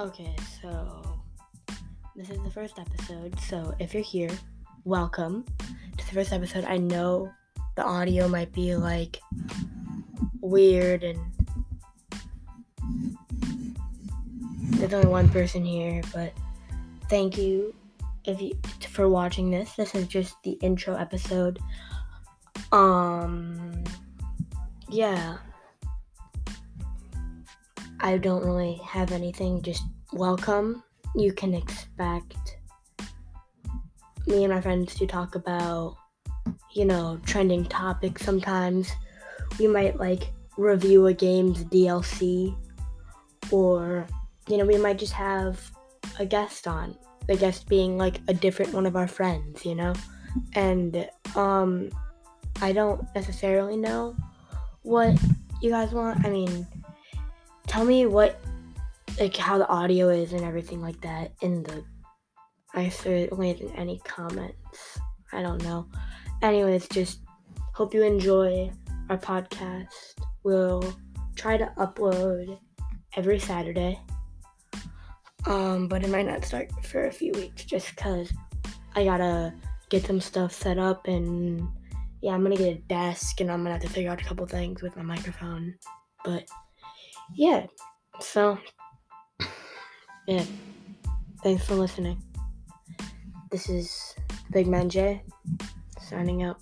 Okay, so this is the first episode. So if you're here, welcome to the first episode. I know the audio might be like weird and there's only one person here, but thank you if you for watching this. This is just the intro episode. Um yeah. I don't really have anything, just welcome. You can expect me and my friends to talk about, you know, trending topics sometimes. We might like review a game's DLC, or, you know, we might just have a guest on. The guest being like a different one of our friends, you know? And, um, I don't necessarily know what you guys want. I mean, tell me what like how the audio is and everything like that in the I certainly in any comments. I don't know. Anyways, just hope you enjoy our podcast. We'll try to upload every Saturday. Um, but it might not start for a few weeks just cuz I got to get some stuff set up and yeah, I'm to get a desk and I'm to have to figure out a couple things with my microphone. But yeah, so yeah, thanks for listening. This is Big Man J signing out.